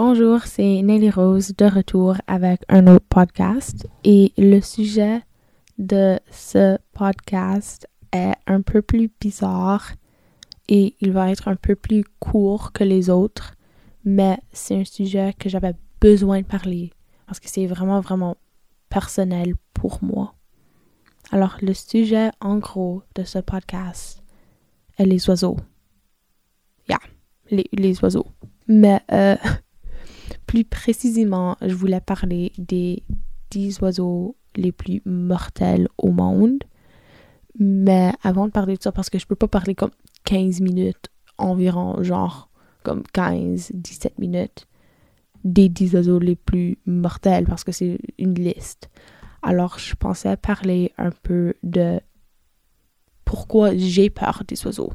Bonjour, c'est Nelly Rose de retour avec un autre podcast et le sujet de ce podcast est un peu plus bizarre et il va être un peu plus court que les autres, mais c'est un sujet que j'avais besoin de parler parce que c'est vraiment, vraiment personnel pour moi. Alors, le sujet en gros de ce podcast est les oiseaux. Yeah, les, les oiseaux. Mais euh, plus précisément, je voulais parler des 10 oiseaux les plus mortels au monde. Mais avant de parler de ça, parce que je peux pas parler comme 15 minutes environ, genre comme 15-17 minutes des 10 oiseaux les plus mortels parce que c'est une liste. Alors je pensais parler un peu de pourquoi j'ai peur des oiseaux.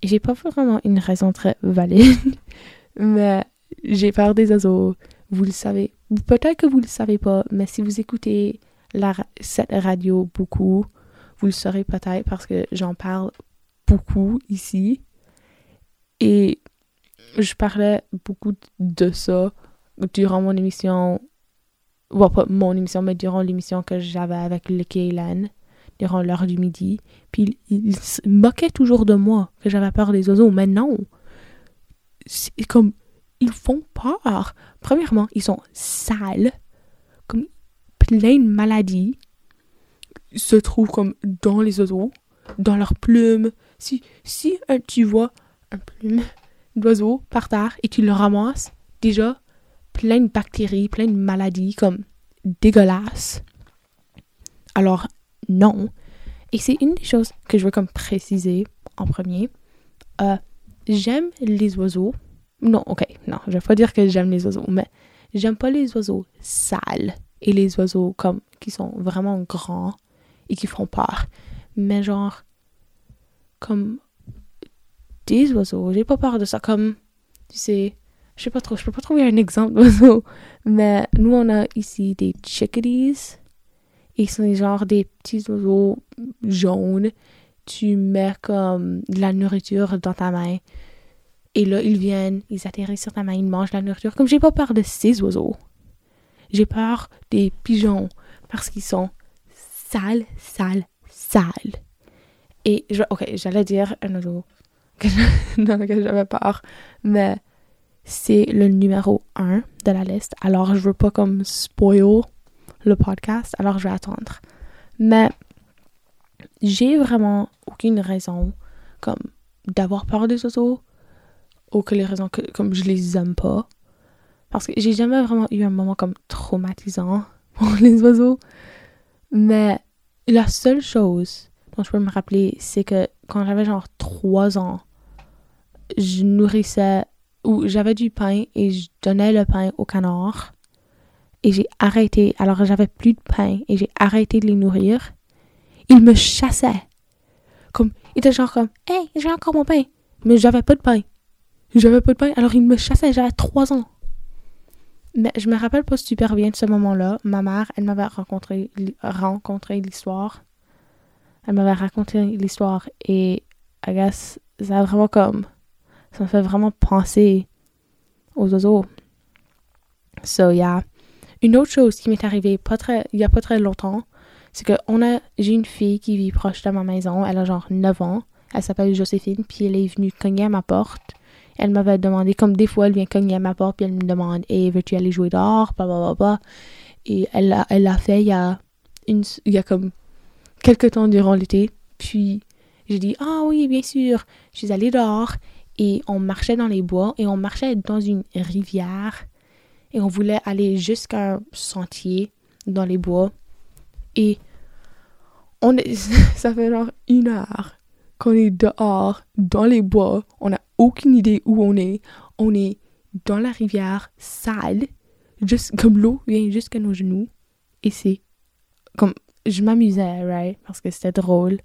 Et j'ai pas vraiment une raison très valide, mais j'ai peur des oiseaux. Vous le savez. Peut-être que vous le savez pas, mais si vous écoutez cette radio beaucoup, vous le saurez peut-être parce que j'en parle beaucoup ici. Et je parlais beaucoup de ça durant mon émission. Bon, pas mon émission, mais durant l'émission que j'avais avec le Kaylan, durant l'heure du midi. Puis il, se moquait toujours de moi, que j'avais peur des oiseaux. Mais non! C'est comme. Ils font peur. Premièrement, ils sont sales, comme plein de maladies se trouvent comme dans les oiseaux, dans leurs plumes, si, si un, tu vois un plume d'oiseau par terre et tu le ramasses, déjà, plein de bactéries, plein de maladies, comme dégueulasses. Alors, non. Et c'est une des choses que je veux comme préciser en premier. Euh, j'aime les oiseaux. Non, ok, non, je vais pas dire que j'aime les oiseaux, mais j'aime pas les oiseaux sales et les oiseaux comme qui sont vraiment grands et qui font peur. Mais genre, comme des oiseaux. J'ai pas peur de ça. Comme, tu sais, je sais pas trop, je peux pas trouver un exemple d'oiseau. Mais nous, on a ici des chickadees. Et sont genre des petits oiseaux jaunes. Tu mets comme de la nourriture dans ta main. Et là, ils viennent, ils atterrissent sur ta main, ils mangent la nourriture. Comme j'ai pas peur de ces oiseaux. J'ai peur des pigeons parce qu'ils sont sales, sales, sales. Et, je, ok, j'allais dire un autre que dans lequel j'avais peur, mais c'est le numéro 1 de la liste. Alors, je veux pas comme spoil le podcast, alors je vais attendre. Mais j'ai vraiment aucune raison comme d'avoir peur des oiseaux ou que les raisons que comme je les aime pas. Parce que j'ai jamais vraiment eu un moment comme traumatisant pour les oiseaux. Mais la seule chose dont je peux me rappeler, c'est que quand j'avais genre 3 ans, je nourrissais ou j'avais du pain et je donnais le pain au canard. Et j'ai arrêté, alors j'avais plus de pain et j'ai arrêté de les nourrir. Ils me chassaient. Comme, ils étaient genre comme, hey, j'ai encore mon pain. Mais j'avais pas de pain. J'avais pas de pain, alors ils me chassaient, j'avais 3 ans. Mais je me rappelle pas super bien de ce moment-là. Ma mère, elle m'avait rencontré, rencontré l'histoire elle m'avait raconté l'histoire et I guess ça a vraiment comme ça me fait vraiment penser aux oiseaux. So yeah. Une autre chose qui m'est arrivée pas très, il y a pas très longtemps, c'est que on a, j'ai une fille qui vit proche de ma maison, elle a genre 9 ans, elle s'appelle Joséphine, puis elle est venue cogner à ma porte. Elle m'avait demandé, comme des fois elle vient cogner à ma porte, puis elle me demande, hey, veux-tu aller jouer dehors, blah, Et elle l'a elle fait il y a une, il y a comme quelques temps durant l'été. Puis j'ai dit Ah oui, bien sûr. Je suis allée dehors et on marchait dans les bois et on marchait dans une rivière et on voulait aller jusqu'à un sentier dans les bois. Et on est, ça fait genre une heure qu'on est dehors dans les bois. On aucune idée où on est. On est dans la rivière sale, juste comme l'eau vient jusqu'à nos genoux. Et c'est comme je m'amusais, right? Parce que c'était drôle.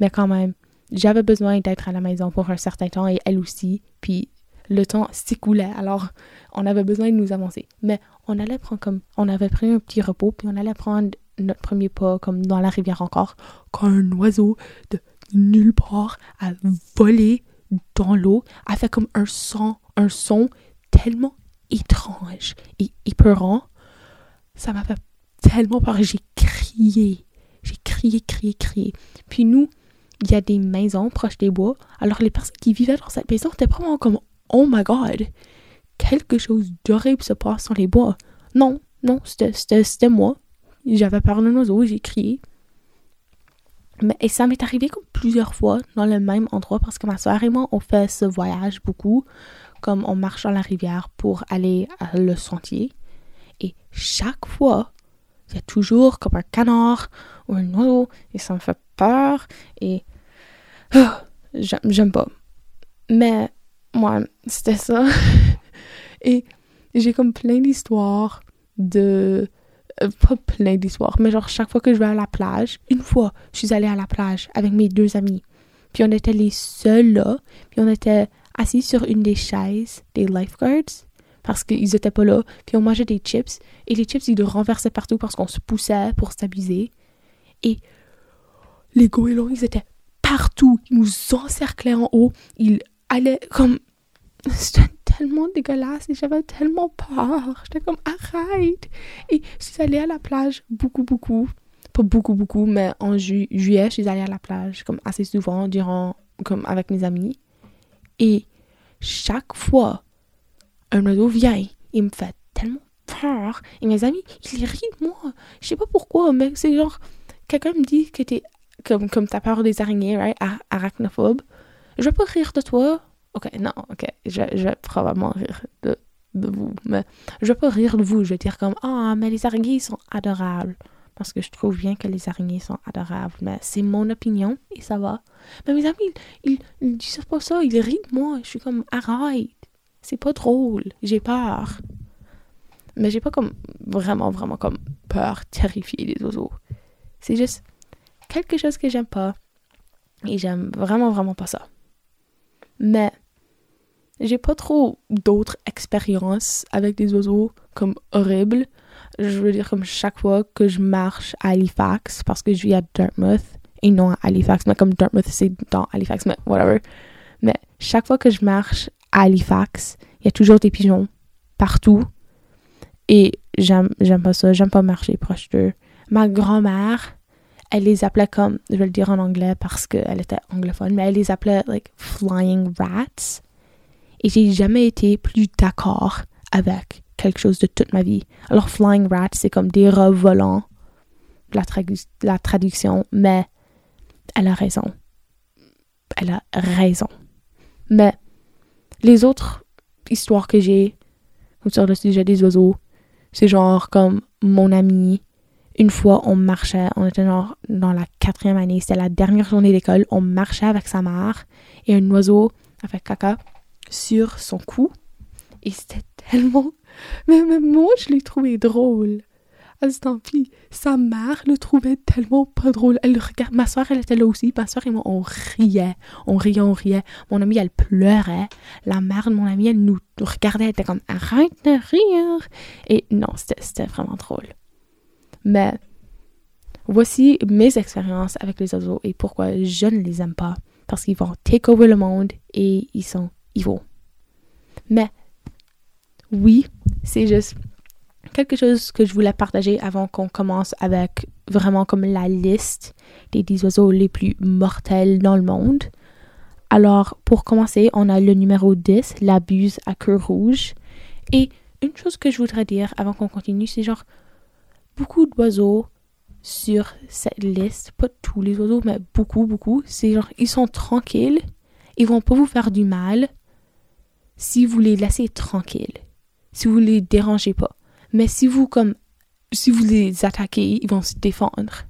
Mais quand même, j'avais besoin d'être à la maison pour un certain temps et elle aussi. Puis le temps s'écoulait. Alors, on avait besoin de nous avancer. Mais on allait prendre comme. On avait pris un petit repos, puis on allait prendre notre premier pas, comme dans la rivière encore, quand un oiseau de nulle part a volé dans l'eau, a fait comme un son, un son tellement étrange et épeurant. Ça m'a fait tellement peur. J'ai crié. J'ai crié, crié, crié. Puis nous, il y a des maisons proches des bois. Alors les personnes qui vivaient dans cette maison étaient vraiment comme Oh my god, quelque chose d'horrible se passe dans les bois. Non, non, c'était moi. J'avais peur d'un oiseau, j'ai crié. Mais, et ça m'est arrivé comme plusieurs fois dans le même endroit parce que ma soeur et moi, on fait ce voyage beaucoup, comme on marche dans la rivière pour aller à le sentier. Et chaque fois, il y a toujours comme un canard ou un oiseau et ça me fait peur et ah, j'aime pas. Mais moi, c'était ça. et j'ai comme plein d'histoires de euh, pas plein d'histoires, mais genre chaque fois que je vais à la plage, une fois, je suis allée à la plage avec mes deux amis. Puis on était les seuls là, puis on était assis sur une des chaises des lifeguards parce qu'ils étaient pas là, puis on mangeait des chips et les chips ils le renversaient partout parce qu'on se poussait pour s'amuser. Et les goélands, ils étaient partout, ils nous encerclaient en haut, ils allaient comme tellement dégueulasse et j'avais tellement peur. J'étais comme arrête. Et je suis allée à la plage beaucoup, beaucoup. Pas beaucoup, beaucoup, mais en juillet, je suis allée à la plage comme assez souvent durant, comme avec mes amis. Et chaque fois, un oiseau vient, il me fait tellement peur. Et mes amis, ils rient de moi. Je sais pas pourquoi, mais c'est genre, quelqu'un me dit que t'es comme, comme t'as peur des araignées, right? Arachnophobe. Je vais pas rire de toi, Ok, non, ok, je, je vais probablement rire de, de, vous, mais je pas rire de vous, je vais dire comme Ah, mais les araignées sont adorables. Parce que je trouve bien que les araignées sont adorables, mais c'est mon opinion et ça va. Mais mes amis, ils, ils, disent pas ça, ils rient de moi. Je suis comme Arrête, c'est pas drôle, j'ai peur. Mais j'ai pas comme vraiment, vraiment comme peur, terrifiée des oiseaux. C'est juste quelque chose que j'aime pas. Et j'aime vraiment, vraiment pas ça. Mais j'ai pas trop d'autres expériences avec des oiseaux comme horribles. Je veux dire, comme chaque fois que je marche à Halifax, parce que je vis à Dartmouth, et non à Halifax, mais comme Dartmouth c'est dans Halifax, mais whatever. Mais chaque fois que je marche à Halifax, il y a toujours des pigeons partout. Et j'aime, j'aime pas ça, j'aime pas marcher proche d'eux. Ma grand-mère, elle les appelait comme, je vais le dire en anglais parce qu'elle était anglophone, mais elle les appelait like flying rats. Et j'ai jamais été plus d'accord avec quelque chose de toute ma vie. Alors flying rats, c'est comme des rats volants, la, traduction, mais elle a raison. Elle a raison. Mais les autres histoires que j'ai sur le sujet des oiseaux, c'est genre comme mon ami une fois, on marchait, on était dans la quatrième année, c'était la dernière journée d'école, on marchait avec sa mère et un oiseau a fait caca sur son cou. Et c'était tellement... Mais même moi, je l'ai trouvé drôle. À ce sa mère le trouvait tellement pas drôle. Elle regarde, ma soeur, elle était là aussi. Ma soeur et moi, on riait. On riait, on riait. Mon amie, elle pleurait. La mère de mon amie, elle nous regardait. Elle était comme, arrête de rire. Et non, c'était vraiment drôle. Mais voici mes expériences avec les oiseaux et pourquoi je ne les aime pas. Parce qu'ils vont take over le monde et ils sont evil. Mais oui, c'est juste quelque chose que je voulais partager avant qu'on commence avec vraiment comme la liste des 10 oiseaux les plus mortels dans le monde. Alors, pour commencer, on a le numéro 10, la buse à queue rouge. Et une chose que je voudrais dire avant qu'on continue, c'est genre, beaucoup d'oiseaux sur cette liste, pas tous les oiseaux, mais beaucoup, beaucoup. C'est genre, ils sont tranquilles, ils vont pas vous faire du mal si vous les laissez tranquilles, si vous les dérangez pas. Mais si vous comme, si vous les attaquez, ils vont se défendre.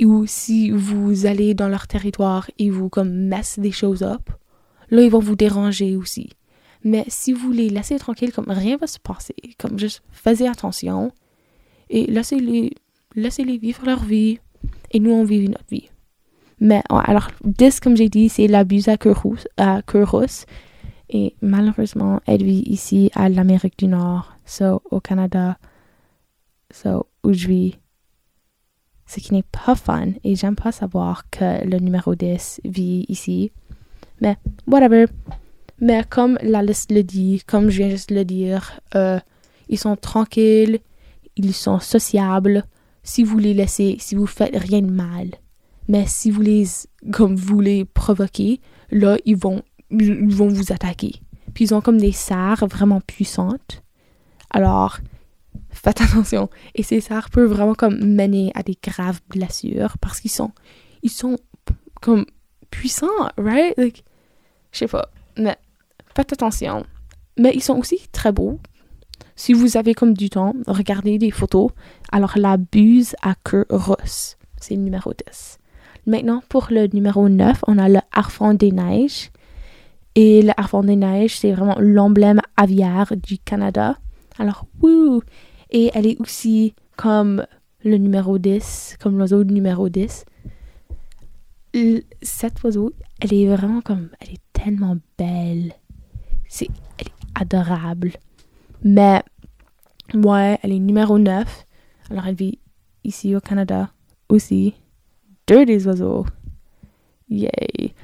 Ou si vous allez dans leur territoire et vous comme des choses up, là ils vont vous déranger aussi. Mais si vous les laissez tranquilles, comme rien va se passer, comme juste faisez attention, et laissez-les laissez -les vivre leur vie et nous on vit notre vie. Mais alors, 10, comme j'ai dit, c'est la buse à cœur rousse. Et malheureusement, elle vit ici à l'Amérique du Nord, so, au Canada, so, où je vis. Ce qui n'est pas fun et j'aime pas savoir que le numéro 10 vit ici. Mais, whatever. Mais comme la liste le dit, comme je viens juste de le dire, euh, ils sont tranquilles, ils sont sociables. Si vous les laissez, si vous faites rien de mal. Mais si vous les, comme vous les provoquez, là, ils vont, ils vont vous attaquer. Puis ils ont comme des serres vraiment puissantes. Alors, faites attention. Et ces serres peuvent vraiment comme mener à des graves blessures parce qu'ils sont, ils sont comme puissants, right? Je sais pas. Mais faites attention. Mais ils sont aussi très beaux. Si vous avez comme du temps, regardez des photos. Alors, la buse à queue rousse, c'est le numéro 10. Maintenant, pour le numéro 9, on a le harfang des neiges. Et le harfang des neiges, c'est vraiment l'emblème aviaire du Canada. Alors, wouh! Et elle est aussi comme le numéro 10, comme l'oiseau numéro 10. Cet oiseau, elle est vraiment comme, elle est tellement belle. C'est, elle est adorable. Mais, ouais, elle est numéro 9. Alors, elle vit ici au Canada aussi. Deux des oiseaux. Yay.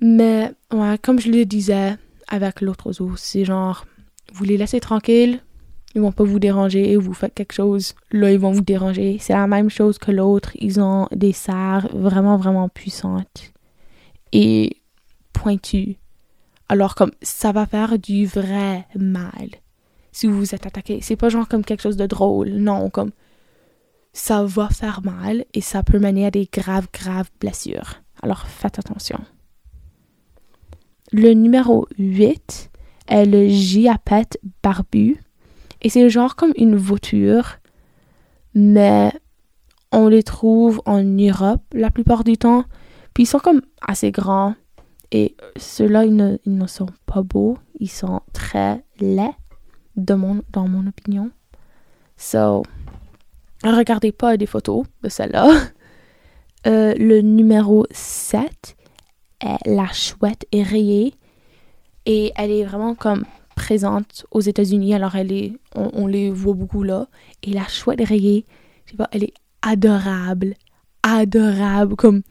Mais, ouais, comme je le disais avec l'autre oiseau, c'est genre, vous les laissez tranquilles, ils vont pas vous déranger, vous faites quelque chose, là, ils vont vous déranger. C'est la même chose que l'autre. Ils ont des serres vraiment, vraiment puissantes et pointues. Alors, comme, ça va faire du vrai mal si vous vous êtes attaqué. C'est pas genre comme quelque chose de drôle. Non, comme, ça va faire mal et ça peut mener à des graves, graves blessures. Alors, faites attention. Le numéro 8 est le giapette barbu. Et c'est genre comme une voiture, mais on les trouve en Europe la plupart du temps. Puis ils sont comme assez grands. Et ceux-là, ils ne, ils ne sont pas beaux. Ils sont très laids, de mon, dans mon opinion. So, regardez pas des photos de celle-là. Euh, le numéro 7 est la chouette rayée. Et elle est vraiment comme présente aux États-Unis. Alors, elle est, on, les voit beaucoup là. Et la chouette rayée, je sais pas, elle est adorable. Adorable. Comme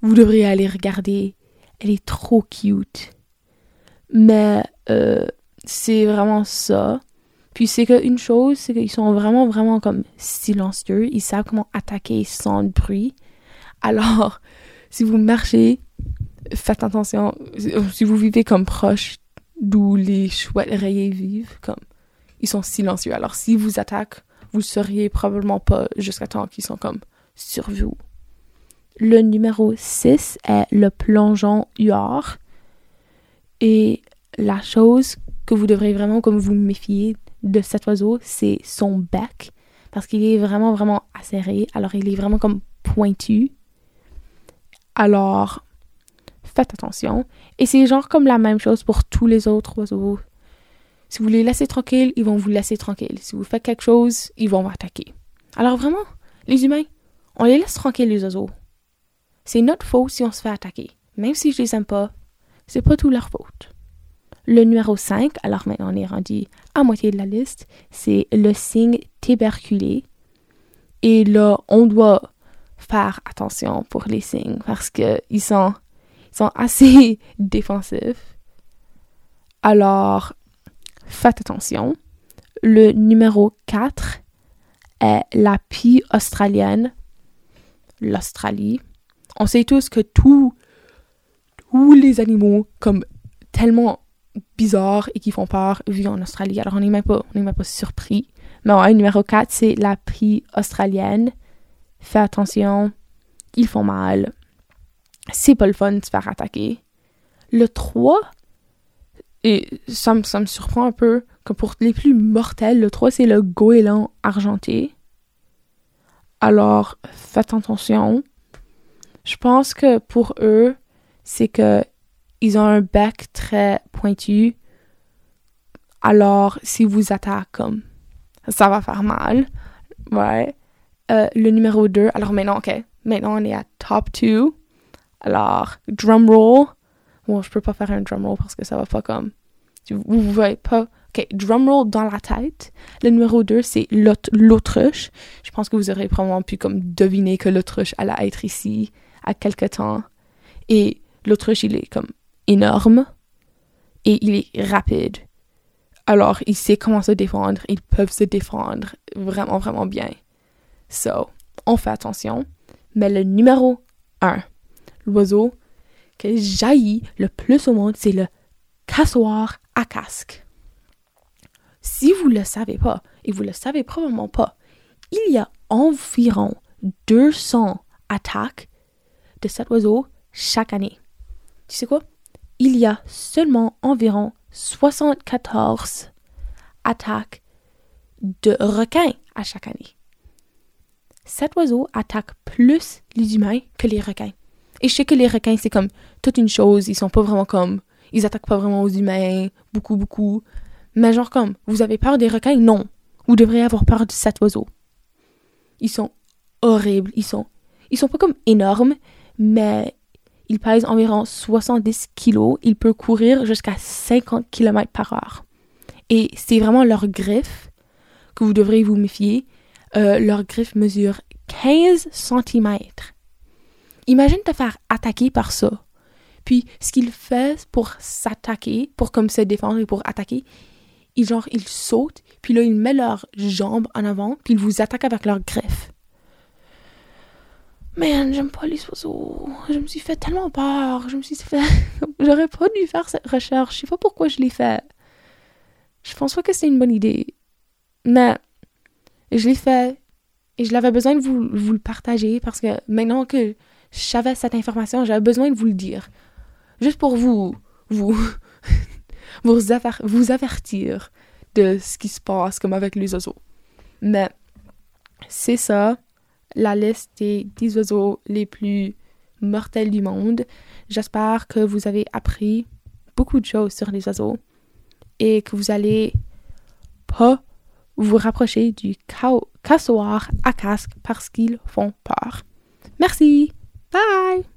vous devriez aller regarder. Elle est trop cute. Mais euh, c'est vraiment ça. Puis c'est qu'une chose, c'est qu'ils sont vraiment, vraiment comme silencieux. Ils savent comment attaquer sans bruit. Alors, si vous marchez, faites attention. Si vous vivez comme proche d'où les chouettes rayées vivent, comme ils sont silencieux. Alors si vous attaquent, vous seriez probablement pas jusqu'à temps qu'ils sont comme sur vous. Le numéro 6 est le plongeon huard. Et la chose que vous devrez vraiment comme vous méfier de cet oiseau, c'est son bec. Parce qu'il est vraiment, vraiment acéré. Alors, il est vraiment comme pointu. Alors, faites attention. Et c'est genre comme la même chose pour tous les autres oiseaux. Si vous les laissez tranquilles, ils vont vous laisser tranquilles. Si vous faites quelque chose, ils vont attaquer. Alors vraiment, les humains, on les laisse tranquilles, les oiseaux. C'est notre faute si on se fait attaquer. Même si je les aime pas, c'est pas tout leur faute. Le numéro 5, alors maintenant on est rendu à moitié de la liste, c'est le signe tuberculé. Et là, on doit faire attention pour les signes parce qu'ils sont sont assez défensifs. Alors, faites attention. Le numéro 4 est la pie australienne, l'Australie. On sait tous que tous les animaux comme tellement bizarres et qui font peur vivent en Australie. Alors on n'est même même pas surpris. Mais ouais, numéro 4, c'est la pie australienne. Faites attention, ils font mal c'est pas le fun de se faire attaquer. Le 3, et ça me, ça me surprend un peu que pour les plus mortels, le 3 c'est le goéland argenté. Alors, faites attention. Je pense que pour eux, c'est que ils ont un bec très pointu. Alors, si vous attaquent comme ça va faire mal. Ouais. Euh, le numéro 2, alors maintenant, ok. Maintenant, on est à top 2. Alors, drum roll. Bon, je peux pas faire un drum roll parce que ça va pas comme. Vous, vous voyez pas. Ok, drum roll dans la tête. Le numéro 2, c'est l'autruche. Je pense que vous aurez probablement pu comme deviner que l'autruche allait être ici à quelque temps. Et l'autruche, il est comme énorme. et il est rapide. Alors, il sait comment se défendre. Ils peuvent se défendre vraiment, vraiment bien. So, on fait attention. Mais le numéro un, l'oiseau que jaillit le plus au monde, c'est le cassoir à casque. Si vous ne le savez pas, et vous ne le savez probablement pas, il y a environ 200 attaques de cet oiseau chaque année. Tu sais quoi? Il y a seulement environ 74 attaques de requins à chaque année. Cet oiseau attaque plus les humains que les requins. Et je sais que les requins, c'est comme toute une chose, ils sont pas vraiment comme. Ils attaquent pas vraiment aux humains, beaucoup, beaucoup. Mais genre comme, vous avez peur des requins? Non. Vous devriez avoir peur de cet oiseau. Ils sont horribles. Ils sont, ils sont pas comme énormes, mais ils pèsent environ 70 kilos. Ils peuvent courir jusqu'à 50 km par heure. Et c'est vraiment leurs griffes que vous devrez vous méfier. Euh, leurs griffes mesurent 15 cm. Imagine te faire attaquer par ça. Puis, ce qu'ils font pour s'attaquer, pour comme se défendre et pour attaquer, ils, genre, ils sautent, puis là, ils mettent leurs jambes en avant, puis ils vous attaquent avec leurs griffes. Man, j'aime pas les oiseaux. Je me suis fait tellement peur. Je me suis fait. J'aurais pas dû faire cette recherche. Je sais pas pourquoi je l'ai fait. Je pense pas que c'est une bonne idée. Mais je l'ai fait et je l'avais besoin de vous, vous, le partager parce que maintenant que je savais cette information, j'avais besoin de vous le dire. Juste pour vous, vous, vous, vous avertir de ce qui se passe comme avec les oiseaux. Mais c'est ça la liste des 10 oiseaux les plus mortels du monde. J'espère que vous avez appris beaucoup de choses sur les oiseaux et que vous allez pas vous rapprocher du cassoir à casque parce qu'ils font peur. Merci. Bye.